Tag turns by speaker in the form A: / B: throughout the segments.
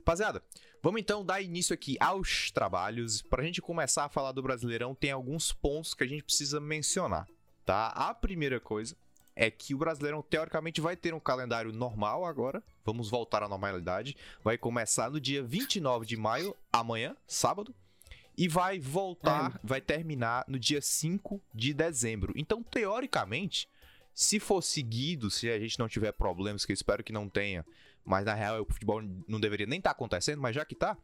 A: Rapaziada, vamos então dar início aqui aos trabalhos. Pra gente começar a falar do Brasileirão, tem alguns pontos que a gente precisa mencionar, tá? A primeira coisa é que o Brasileirão teoricamente vai ter um calendário normal agora. Vamos voltar à normalidade. Vai começar no dia 29 de maio, amanhã, sábado, e vai voltar, é. vai terminar no dia 5 de dezembro. Então, teoricamente, se for seguido, se a gente não tiver problemas, que eu espero que não tenha, mas na real o futebol não deveria nem estar tá acontecendo, mas já que tá,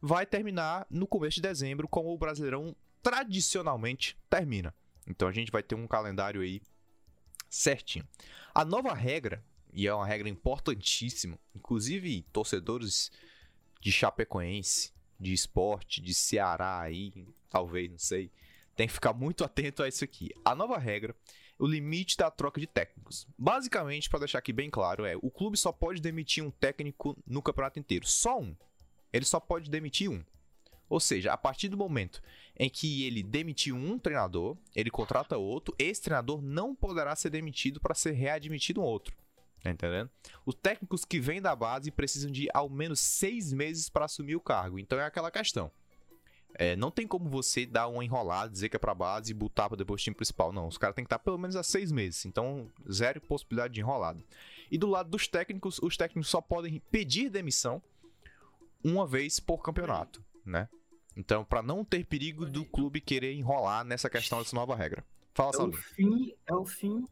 A: vai terminar no começo de dezembro, como o Brasileirão tradicionalmente termina. Então a gente vai ter um calendário aí certinho. A nova regra, e é uma regra importantíssima, inclusive torcedores de Chapecoense, de esporte, de Ceará aí, talvez, não sei, tem que ficar muito atento a isso aqui. A nova regra, o limite da troca de técnicos. Basicamente, para deixar aqui bem claro, é o clube só pode demitir um técnico no campeonato inteiro, só um. Ele só pode demitir um. Ou seja, a partir do momento em que ele demitiu um treinador, ele contrata outro, esse treinador não poderá ser demitido para ser readmitido um outro. Tá entendendo? Os técnicos que vêm da base precisam de ao menos seis meses para assumir o cargo. Então é aquela questão. É, não tem como você dar uma enrolada, dizer que é pra base e botar pra depois time principal. Não, os caras têm que estar pelo menos há seis meses. Então, zero possibilidade de enrolada. E do lado dos técnicos, os técnicos só podem pedir demissão uma vez por campeonato, né? Então, para não ter perigo do clube querer enrolar nessa questão dessa nova regra. Fala,
B: é O fim, é o fim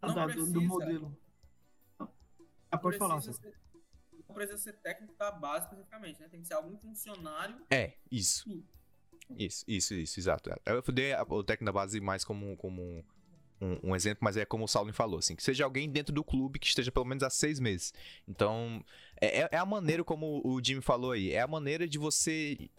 B: da, do, do, modelo. Ah, pode falar,
C: ser, Não precisa ser técnico da base especificamente, né? Tem que ser algum funcionário.
A: É, isso. Sim. Isso, isso, isso, exato. Eu dei o técnico da base mais como, como um, um, exemplo, mas é como o Saulo falou, assim, que seja alguém dentro do clube que esteja pelo menos há seis meses. Então, é, é a maneira, como o Jimmy falou aí, é a maneira de você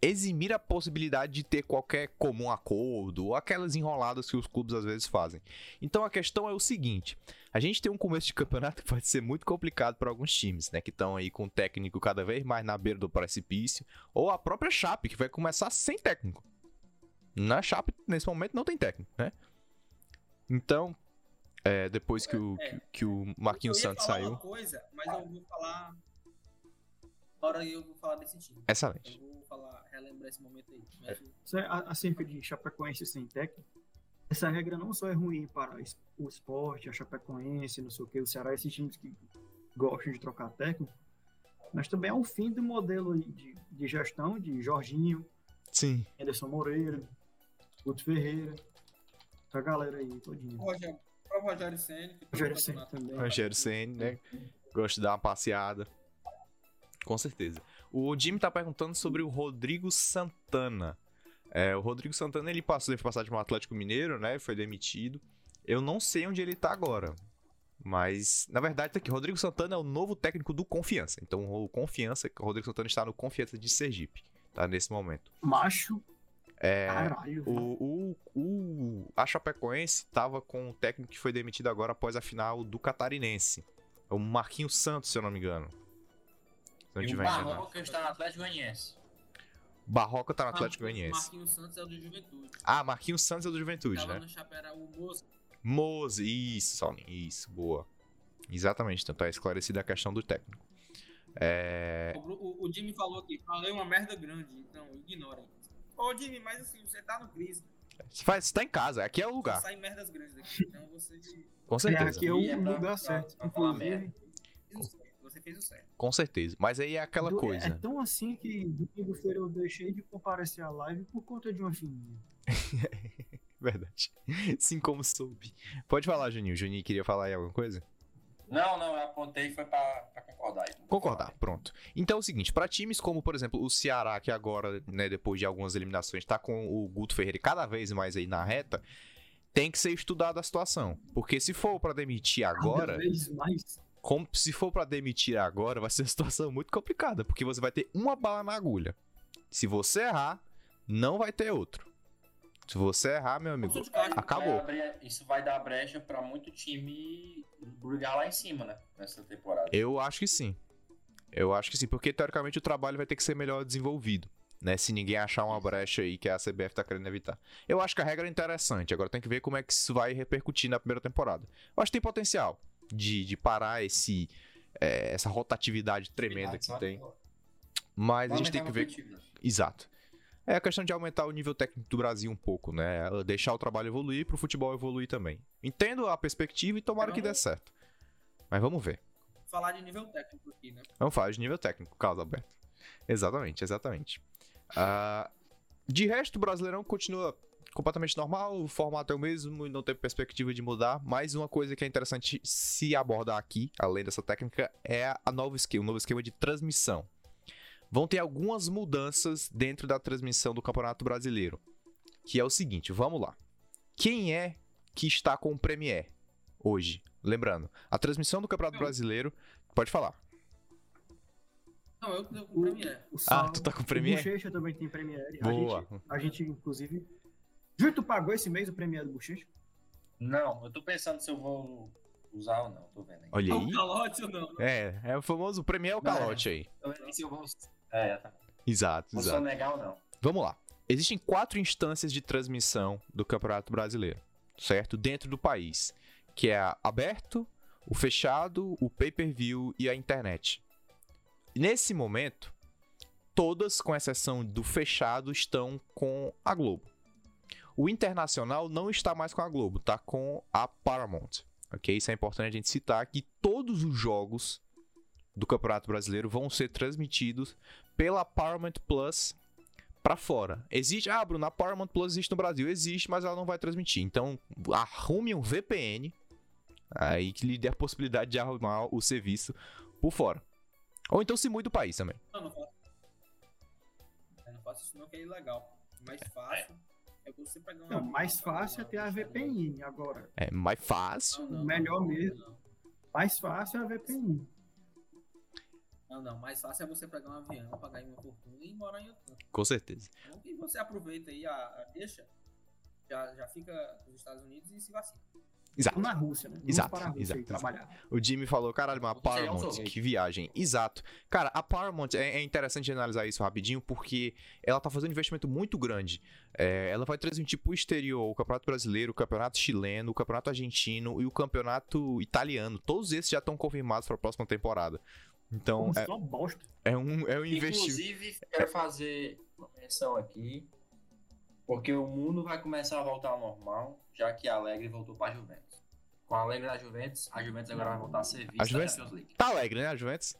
A: eximir a possibilidade de ter qualquer comum acordo ou aquelas enroladas que os clubes às vezes fazem. Então a questão é o seguinte: a gente tem um começo de campeonato que pode ser muito complicado para alguns times, né, que estão aí com o técnico cada vez mais na beira do precipício, ou a própria Chape que vai começar sem técnico. Na Chape nesse momento não tem técnico, né? Então, é, depois que o, é, que, que, o Marquinhos Santos saiu.
C: Uma coisa, mas eu vou falar Agora eu vou falar desse time.
A: Excelente.
C: Eu vou falar, relembrar esse momento aí.
B: É. Acerca de Chapecoense sem técnico, essa regra não só é ruim para o esporte, a Chapecoense, não sei o que, o Ceará, esses times que gostam de trocar técnico, mas também é o fim do modelo de, de gestão de Jorginho,
A: Sim.
B: Anderson Moreira, Guto Ferreira, essa galera aí todinha.
C: Rogério, o Rogério Senna.
B: Rogério Senna também.
A: Rogério Senna, né? Gosto de dar uma passeada. Com certeza. O Jimmy tá perguntando sobre o Rodrigo Santana. É, o Rodrigo Santana ele passou, ele foi passar de um Atlético Mineiro, né? Foi demitido. Eu não sei onde ele tá agora. Mas, na verdade, tá aqui. Rodrigo Santana é o novo técnico do Confiança. Então, o Confiança, o Rodrigo Santana está no Confiança de Sergipe, tá? Nesse momento.
B: Macho.
A: É, Caralho. O, o, o, a Chapecoense tava com o técnico que foi demitido agora após a final do Catarinense. O Marquinhos Santos, se eu não me engano.
C: Se não o Barroca está no Atlético Goianiense.
A: Barroca tá no Atlético Goianiense.
C: Marquinhos Santos é o do Juventude.
A: Ah, Marquinhos Santos é do Juventude,
C: Tava
A: né?
C: no chapéu era o Moza.
A: Moza, isso, Saulinho, isso, boa. Exatamente, então tá esclarecida a questão do técnico. É...
C: O, o, o, Jimmy falou aqui, falei uma merda grande, então ignorem. Ô Jimmy, mas assim, você tá no crise.
A: Você, faz, você tá em casa, aqui é o lugar.
C: Sai merdas grandes daqui, então você...
A: Com certeza.
B: É, aqui é o é lugar certo. Pra, pra inclusive,
C: você fez o certo.
A: Com certeza. Mas aí é aquela
B: Do,
A: coisa.
B: É tão assim que domingo-feira eu deixei de comparecer à live por conta de uma fininha.
A: Verdade. Sim, como soube. Pode falar, Juninho. O Juninho queria falar aí alguma coisa?
D: Não, não, eu apontei foi pra, pra concordar.
A: Concordar, pronto. Então é o seguinte, para times como, por exemplo, o Ceará, que agora, né, depois de algumas eliminações, tá com o Guto Ferreira cada vez mais aí na reta, tem que ser estudada a situação. Porque se for para demitir agora.
B: Cada vez mais
A: como, se for para demitir agora, vai ser uma situação muito complicada, porque você vai ter uma bala na agulha. Se você errar, não vai ter outro. Se você errar, meu amigo, acabou.
D: Vai abrir, isso vai dar brecha para muito time brigar lá em cima, né? Nessa temporada.
A: Eu acho que sim. Eu acho que sim, porque teoricamente o trabalho vai ter que ser melhor desenvolvido. Né, se ninguém achar uma brecha aí que a CBF tá querendo evitar. Eu acho que a regra é interessante, agora tem que ver como é que isso vai repercutir na primeira temporada. Eu acho que tem potencial de, de parar esse, é, essa rotatividade tremenda que tem. Mas a gente tem que ver.
D: competitividade.
A: Exato. É a questão de aumentar o nível técnico do Brasil um pouco, né? Deixar o trabalho evoluir pro futebol evoluir também. Entendo a perspectiva e tomara que dê certo. Mas vamos ver.
C: Falar de nível técnico aqui, né?
A: Vamos falar de nível técnico, Carlos Alberto. Exatamente, exatamente. Ah, de resto, o Brasileirão continua completamente normal, o formato é o mesmo e não tem perspectiva de mudar. Mas uma coisa que é interessante se abordar aqui, além dessa técnica, é a nova esquema, o novo esquema de transmissão. Vão ter algumas mudanças dentro da transmissão do Campeonato Brasileiro. Que é o seguinte, vamos lá. Quem é que está com o Premier hoje? Lembrando, a transmissão do Campeonato
C: Eu.
A: Brasileiro. Pode falar.
C: Não, eu tenho com
B: O-
C: o Premiere.
B: O
A: Ah,
B: Sal-
A: tu tá com o
B: O
A: Premier?
B: Bochecha também tem Premiere. A
A: Boa.
B: gente, a gente, inclusive. Júlio, tu pagou esse mês o Premiere do Bochecha?
D: Não, eu tô pensando se eu vou usar ou não. Tô vendo aí.
A: Olha
C: É
A: aí.
C: um calote ou não?
A: É, é o famoso Premier é o
D: Não, é.
A: calote aí.
D: Tô vendo se eu vou. É, tá.
A: Exato,
D: Vou
A: exato.
D: sonegar ou não.
A: Vamos lá. Existem quatro instâncias de transmissão do Campeonato Brasileiro, certo? Dentro do país, que é a aberto, o fechado, o pay-per-view e a internet. Nesse momento, todas, com exceção do fechado, estão com a Globo. O internacional não está mais com a Globo, tá com a Paramount. Ok? Isso é importante a gente citar que todos os jogos do Campeonato Brasileiro vão ser transmitidos pela Paramount Plus pra fora. Existe, ah, Bruno, a Paramount Plus existe no Brasil, existe, mas ela não vai transmitir. Então, arrume um VPN aí que lhe dê a possibilidade de arrumar o serviço por fora. Ou então se mude do país também.
C: Não, não faço. Eu não faço isso não, que é ilegal. O mais fácil é você pegar uma...
B: Não, mais fácil é ter a VPN. Agora,
A: É mais fácil.
C: Não, não,
B: melhor
C: não,
B: mesmo.
C: Não,
B: mais fácil é a VPN.
C: não, não, mais fácil é você pegar um avião, pagar uma fortuna e morar em outro.
A: Com certeza.
C: Então, que você aproveita aí a, a deixa, já, já fica nos Estados Unidos e se vacina.
A: Exato.
B: Na Rússia, né? Vamos
A: Exato,
B: para a Rússia
A: exato, exato. O Jimmy falou, caralho, mas a
D: é
A: Paramount, que viagem. Exato. Cara, a Paramount é, é interessante analisar isso rapidinho, porque ela tá fazendo um investimento muito grande. É, ela vai transmitir pro exterior o Campeonato Brasileiro, o Campeonato Chileno, o Campeonato Argentino e o Campeonato Italiano. Todos esses já estão confirmados para a próxima temporada. Então, é,
B: bosta.
A: é um, é um investimento.
D: Inclusive, quero fazer uma menção aqui, porque o mundo vai começar a voltar ao normal, já que a Alegre voltou para Juventus. Com a Alegre da Juventus, a Juventus agora vai voltar a ser vista
A: A Juventus-
D: da Champions League.
A: Tá alegre, né, a Juventus?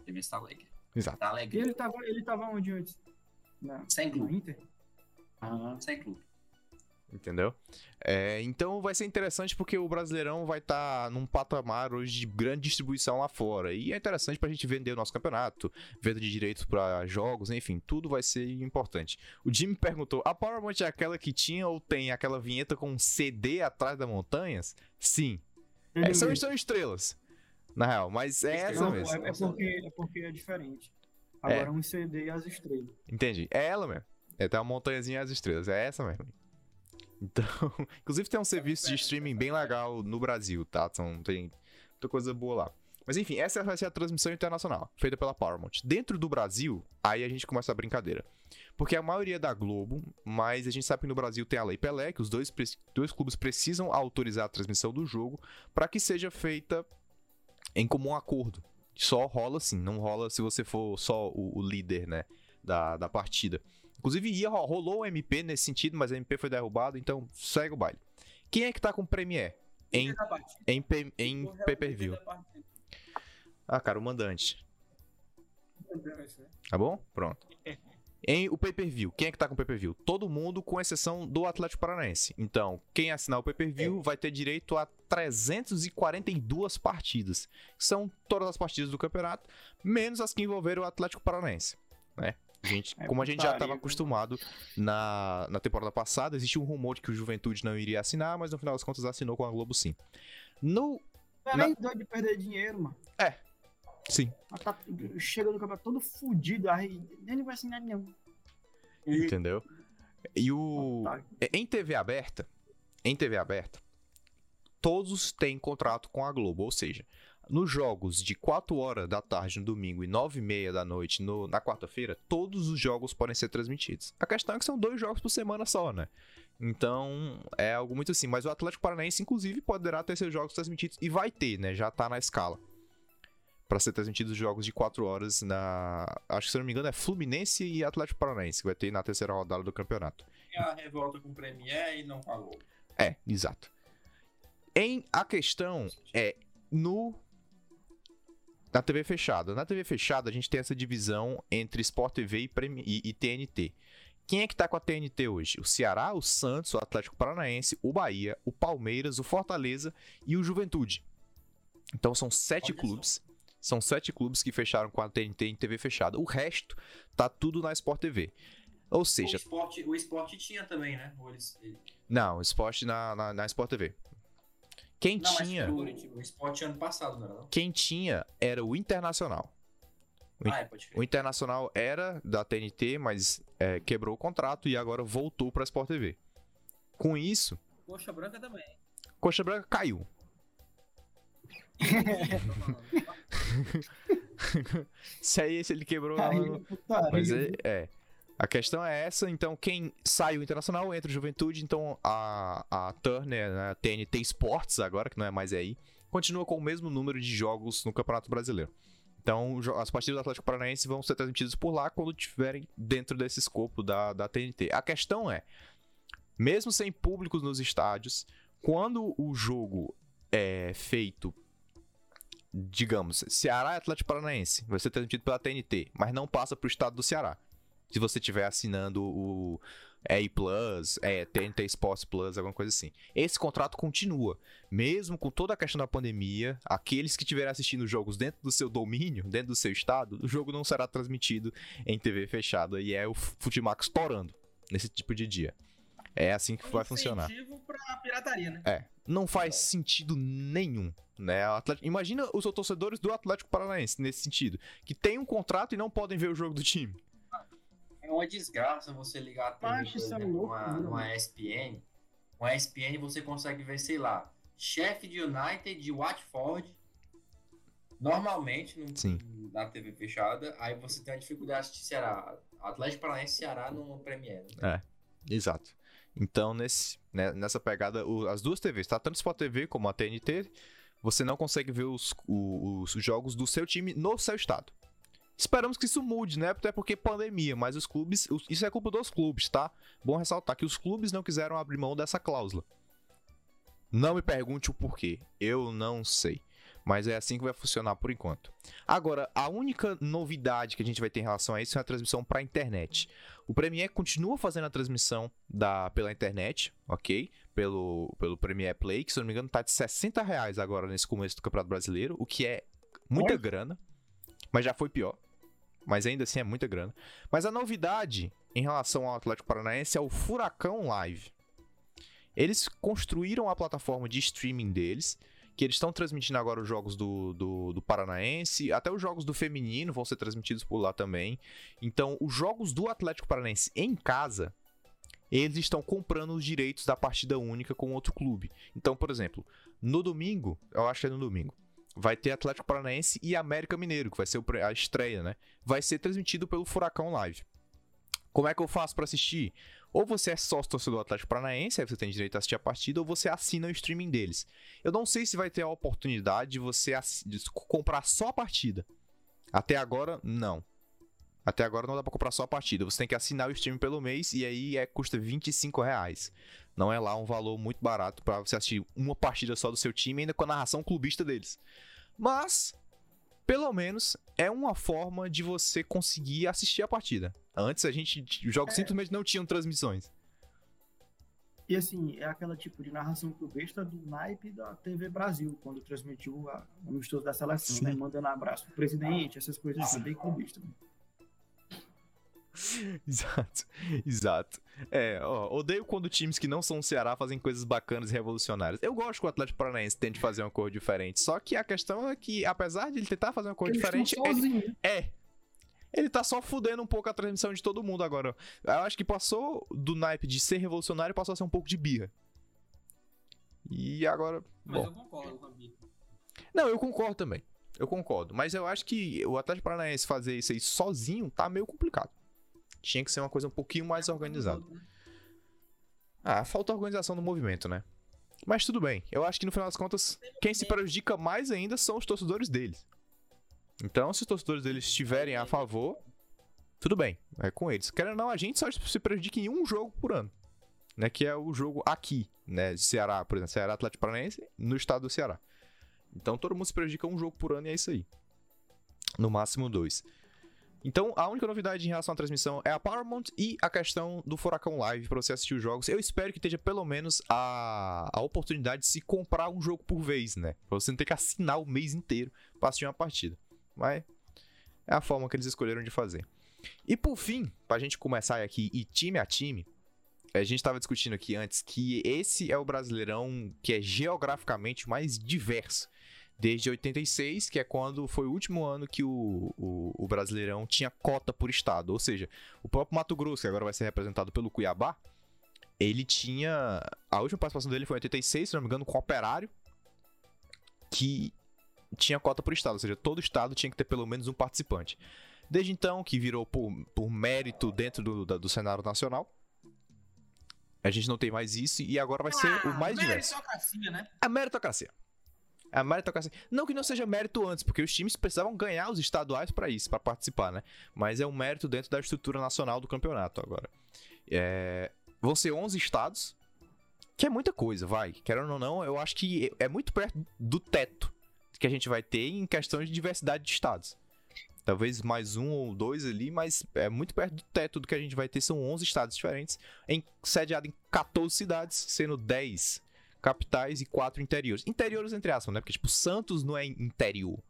D: A Juventus tá alegre.
A: Exato.
D: Tá
B: E
D: alegre.
B: ele tava, ele tava onde antes? Na,
D: Sem clube.
B: Inter? Ah,
D: Sem clube.
A: Entendeu? É, então vai ser interessante porque o Brasileirão vai estar num patamar hoje de grande distribuição lá fora. E é interessante pra gente vender o nosso campeonato, venda de direitos pra jogos, enfim, tudo vai ser importante. O Jimmy perguntou: a Paramount é aquela que tinha ou tem aquela vinheta com um CD atrás das montanhas? Sim. É, são,
B: mesmo.
A: são estrelas, na real, mas é essa mesmo.
B: é, é porque, é porque é diferente. Agora um CD e as estrelas.
A: Entendi. É ela mesmo. É, tem uma montanhazinha e as estrelas. É essa mesmo. Então, inclusive tem um serviço de streaming bem legal no Brasil, tá? Então, tem muita coisa boa lá. Mas enfim, essa vai ser a transmissão internacional, feita pela Paramount. Dentro do Brasil, aí a gente começa a brincadeira. Porque a maioria é da Globo, mas a gente sabe que no Brasil tem a Lei Pelé, que os dois, dois clubes precisam autorizar a transmissão do jogo para que seja feita em comum acordo. Só rola assim, não rola se você for só o, o líder, né, da, da partida. Inclusive, ia, ro- rolou o MP nesse sentido, mas a MP foi derrubado, então segue o baile. Quem é que tá com Premier em,
C: partida,
A: em, pay- em
C: o Real
A: pay-per-view? Ah, cara, o mandante.
C: Entendeu?
A: Tá bom? Pronto. Em o pay-per-view, quem é que tá com pay-per-view? Todo mundo, com exceção do Atlético Paranaense. Então, quem assinar o pay-per-view vai ter direito a 342 partidas. São todas as partidas do campeonato, menos as que envolveram o Atlético Paranaense. Né? Gente,
B: É
A: como a gente já estava acostumado na, na temporada passada, existia um rumor de que o Juventude não iria assinar, mas no final das contas assinou com a Globo sim. No.
B: Não
A: Na-
B: é doido de perder dinheiro, mano.
A: Sim.
B: Mas tá- chega no campeonato todo fudido, aí nem vai assinar não.
A: Entendeu? E o. É, Em TV aberta, em TV aberta, todos têm contrato com a Globo, ou seja, nos jogos de 4 horas da tarde no domingo e 9 e meia da noite no- na quarta-feira, todos os jogos podem ser transmitidos. A questão é que são dois jogos por semana só, né? Então, é algo muito assim. Mas o Atlético Paranaense, inclusive, poderá ter seus jogos transmitidos e vai ter, né? Já tá na escala. para ser transmitidos os jogos de 4 horas na. Acho que se não me engano é Fluminense e Atlético Paranaense, que vai ter na terceira rodada do campeonato.
D: E a revolta com o Premier e não pagou.
A: É, exato. Em a questão é no na TV fechada. Na TV fechada a gente tem essa divisão entre Sport TV e, Premi- e- e TNT. Quem é que tá com a TNT hoje? O Ceará, o Santos, o Atlético Paranaense, o Bahia, o Palmeiras, o Fortaleza e o Juventude. Então são sete
D: Olha só.
A: clubes. São sete clubes que fecharam com a TNT em TV fechada. O resto tá tudo na Sport TV. Ou seja,
D: o, esporte, o esporte tinha também, né? Eles- ele-
A: não, esporte na, na, na Sport TV. Quem
D: Não, mas
A: tinha.
D: o, o esporte ano passado, não era não?
A: Quem tinha era o Internacional. O-
D: Ah, é, pode crer.
A: O Internacional era da TNT, mas é, quebrou o contrato e agora voltou para a Sport TV. Com isso,
C: Coxa branca também.
A: Coxa Branca caiu. Se aí se ele quebrou.
B: Caiu.
A: Mas é, é. A questão é essa, então quem sai o Internacional entra o Juventude, então a, a Turner, né, a TNT Sports agora, que não é mais aí, continua com o mesmo número de jogos no Campeonato Brasileiro. Então as partidas do Atlético Paranaense vão ser transmitidas por lá quando estiverem dentro desse escopo da, da TNT. A questão é, mesmo sem públicos nos estádios, quando o jogo é feito digamos, Ceará e Atlético Paranaense vai ser transmitido pela TNT, mas não passa pro estado do Ceará. Se você estiver assinando o EI Plus, é, TNT Sports Plus, alguma coisa assim. Esse contrato continua. Mesmo com toda a questão da pandemia, aqueles que estiverem assistindo jogos dentro do seu domínio, dentro do seu estado, o jogo não será transmitido em TV fechada e é o Futimax estourando nesse tipo de dia. É assim que vai funcionar.
C: Pra pirataria, né?
A: É, não faz sentido nenhum, né? Atlético- Imagina os torcedores do Atlético Paranaense nesse sentido, que tem um contrato e não podem ver o jogo do time.
D: É uma desgraça você ligar a TV, por
B: é
D: exemplo, numa,
B: né?
D: numa ESPN. Uma ESPN você consegue ver, sei lá, Sheffield United de Watford. Normalmente no-
A: Sim.
D: na TV fechada, aí você tem a dificuldade de assistir Ceará. Atlético Paranaense e Ceará no Premier. né?
A: Exato. Então, nesse, né, nessa pegada, o- as duas TVs, tá? Tanto Sport TV como a TNT, você não consegue ver os, o- os jogos do seu time no seu estado. Esperamos que isso mude, né? Até porque pandemia, mas os clubes. Isso é culpa dos clubes, tá? Bom ressaltar que os clubes não quiseram abrir mão dessa cláusula. Não me pergunte o porquê. Eu não sei. Mas é assim que vai funcionar por enquanto. Agora, a única novidade que a gente vai ter em relação a isso é a transmissão para internet. O Premiere continua fazendo a transmissão da, pela internet, ok? Pelo, pelo Premiere Play, que se eu não me engano tá de 60 reais agora nesse começo do Campeonato Brasileiro, o que é muita grana, mas já foi pior. Mas ainda assim é muita grana. Mas a novidade em relação ao Atlético Paranaense é o Furacão Live. Eles construíram a plataforma de streaming deles, que eles estão transmitindo agora os jogos do, do, do Paranaense, até os jogos do feminino vão ser transmitidos por lá também. Então, os jogos do Atlético Paranaense em casa, eles estão comprando os direitos da partida única com outro clube. Então, por exemplo, no domingo, eu acho que é no domingo, vai ter Atlético Paranaense e América Mineiro, que vai ser a estreia, né? Vai ser transmitido pelo Furacão Live. Como é que eu faço pra assistir? Ou você é sócio torcedor do Atlético Paranaense, aí você tem direito a assistir a partida, ou você assina o streaming deles. Eu não sei se vai ter a oportunidade de você de comprar só a partida. Até agora, não. Até agora não dá pra comprar só a partida. Você tem que assinar o streaming pelo mês e aí é, custa 25 reais. Não é lá um valor muito barato pra você assistir uma partida só do seu time, ainda com a narração clubista deles. Mas, pelo menos, é uma forma de você conseguir assistir a partida. Antes a gente, os jogos simplesmente não tinham transmissões.
B: E assim, é aquela tipo de narração clubista do naipe da TV Brasil, quando transmitiu a, o amistoso da seleção,
A: Sim.
B: né? Mandando abraço pro presidente, essas coisas assim, bem clubista.
A: Exato, exato. É, ó, odeio quando times que não são o Ceará fazem coisas bacanas e revolucionárias. Eu gosto que o Atlético Paranaense tente fazer uma cor diferente. Só que a questão é que, apesar de ele tentar fazer uma cor
B: Eles
A: diferente,
B: estão
A: ele
B: né?
A: é. Ele tá só fudendo um pouco a transmissão de todo mundo agora. Eu acho que passou do naipe de ser revolucionário passou a ser um pouco de birra. E agora.
C: Mas
A: Bom.
C: eu concordo com a Bia.
A: Não, eu concordo também. Eu concordo. Mas eu acho que o Atlético Paranaense fazer isso aí sozinho tá meio complicado. Tinha que ser uma coisa um pouquinho mais organizada. Ah, falta organização no movimento, né? Mas tudo bem. Eu acho que no final das contas, quem se prejudica mais ainda são os torcedores deles. Então, se os torcedores deles estiverem a favor, tudo bem, é com eles. Querendo ou não, a gente só se prejudica em um jogo por ano, né? Que é o jogo aqui, né? Ceará, por exemplo, Ceará Atlético Paranaense, no estado do Ceará. Então, todo mundo se prejudica um jogo por ano e é isso aí. No máximo dois. Então, a única novidade em relação à transmissão é a Paramount e a questão do Furacão Live para você assistir os jogos. Eu espero que esteja pelo menos a, a oportunidade de se comprar um jogo por vez, né? Pra você não ter que assinar o mês inteiro para assistir uma partida. Mas é a forma que eles escolheram de fazer. E por fim, pra gente começar aqui e time a time, a gente estava discutindo aqui antes que esse é o Brasileirão que é geograficamente mais diverso desde 86, que é quando foi o último ano que o, o, o, Brasileirão tinha cota por estado. Ou seja, o próprio Mato Grosso, que agora vai ser representado pelo Cuiabá, ele tinha. A última participação dele foi em 86, se não me engano, com o Operário, que tinha cota por estado. Ou seja, todo estado tinha que ter pelo menos um participante. Desde então, que virou por, por mérito dentro do, do, do cenário nacional. A gente não tem mais isso e agora vai ser ah, o mais diverso.
C: Meritocracia, né?
A: A meritocracia. A meritocracia. Não que não seja mérito antes, porque os times precisavam ganhar os estaduais para isso, para participar, né? Mas é um mérito dentro da estrutura nacional do campeonato agora. É... Vão ser 11 estados, que é muita coisa, vai. Querendo ou não, eu acho que é muito perto do teto que a gente vai ter em questão de diversidade de estados. Talvez mais um ou dois ali, mas é muito perto do teto do que a gente vai ter. São 11 estados diferentes, em, sediado em 14 cidades, sendo 10 capitais e quatro interiores. Interiores entre aspas, né? Porque, tipo, Santos não é interior.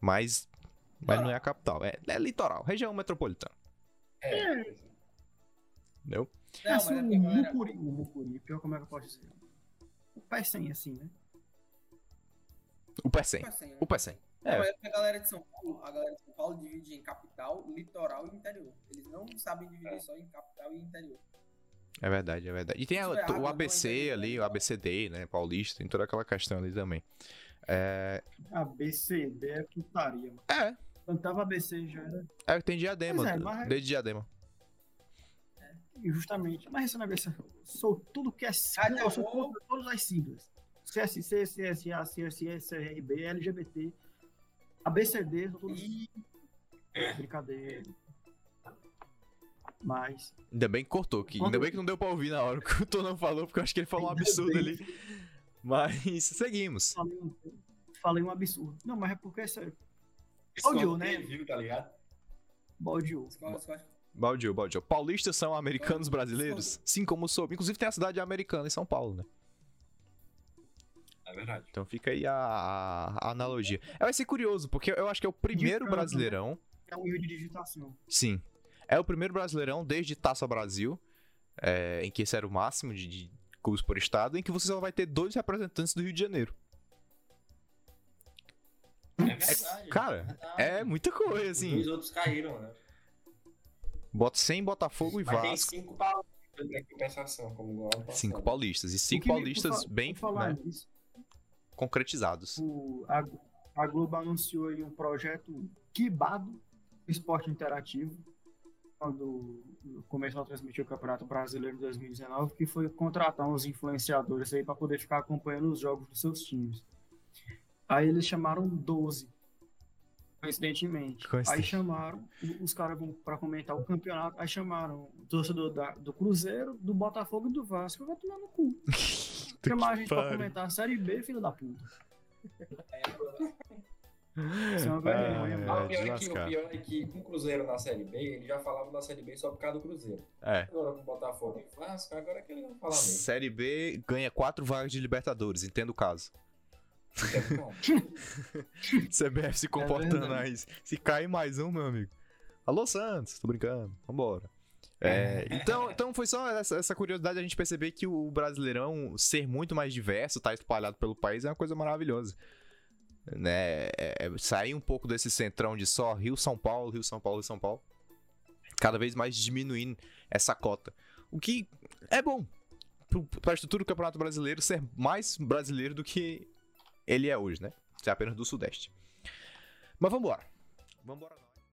A: Mas, mas não é a capital. É, é litoral, região metropolitana.
B: É.
A: Entendeu?
B: Não, assim, o Mucuri, o Mucuri, pior como é que eu posso dizer? O Pecém, assim, né?
A: O Pecém. O Pecém.
C: É. Não, é a galera de São Paulo, a galera de São Paulo divide em capital, litoral e interior. Eles não sabem dividir é. só em capital e interior.
A: É verdade, é verdade. E tem a, o ABC ali, o ABCD, né? Paulista, tem toda aquela questão ali também. É...
B: ABCD é putaria. Mano.
A: É.
B: Quando tava ABC já era.
A: É, tem diadema. É, mas... Desde diadema.
B: É, justamente. Mas esse negócio, sou tudo que é sigla, eu sou contra todas as siglas. CSC, CSA, CSE, CRB, LGBT, ABCD, sou tudo. Brincadeira. Mas.
A: Ainda bem que cortou aqui. Ainda bem que não deu pra ouvir na hora que o Tô não falou, porque eu acho que ele falou um absurdo ali. Mas seguimos.
B: Falei um, falei um absurdo. Não, mas é porque é Baldio, né?
D: Viu, tá ligado?
B: Baldio.
A: Baldio, Baldio. Paulistas são americanos brasileiros? Sim, como soube. Inclusive tem a cidade americana em São Paulo, né?
D: É verdade.
A: Então fica aí a, a, analogia. Vai ser curioso, porque eu acho que é o primeiro brasileirão.
B: É um erro de digitação.
A: Sim. É o primeiro brasileirão desde Taça Brasil, é, em que esse era o máximo de, de clubes por estado, em que você só vai ter dois representantes do Rio de Janeiro.
D: É verdade.
A: cara, é, é muita coisa, assim.
D: Os outros caíram, né?
A: Bota sem Botafogo e Vasco. Tem
D: cinco paulistas de compensação, como
A: Cinco paulistas. E cinco paulistas bem né, concretizados.
B: O, a, a Globo anunciou aí um projeto Kibado Esporte Interativo quando começou a transmitir o Campeonato Brasileiro de 2019, que foi contratar uns influenciadores aí para poder ficar acompanhando os jogos dos seus times. Aí eles chamaram 12, coincidentemente. Aí chamaram, os caras para comentar o campeonato, aí chamaram o torcedor da, do Cruzeiro, do Botafogo e do Vasco. Eu vou tomar no cu. Chamaram a gente para comentar a Série B, filho da puta.
D: Isso é uma vergonha. É, ah, o, pior é que, o pior é que com o Cruzeiro na Série B, ele já falava da Série B só por causa do Cruzeiro.
A: É.
D: Agora com o Botafogo e Vasco, agora é que ele não fala mesmo.
A: Série B ganha quatro vagas de Libertadores, entendo o caso. CBF se comportando é aí. Se cai mais um, meu amigo. Alô, Santos, tô brincando. Vambora. É, então, então foi só essa, essa, curiosidade a gente perceber que o Brasileirão ser muito mais diverso, estar tá espalhado pelo país, é uma coisa maravilhosa né? É, é, sair um pouco desse centrão de só Rio, São Paulo, Rio, São Paulo, Rio, São Paulo. Cada vez mais diminuindo essa cota. O que é bom para a estrutura do Campeonato Brasileiro ser mais brasileiro do que ele é hoje, né? Ser apenas do Sudeste. Mas vamos embora. Vamos embora.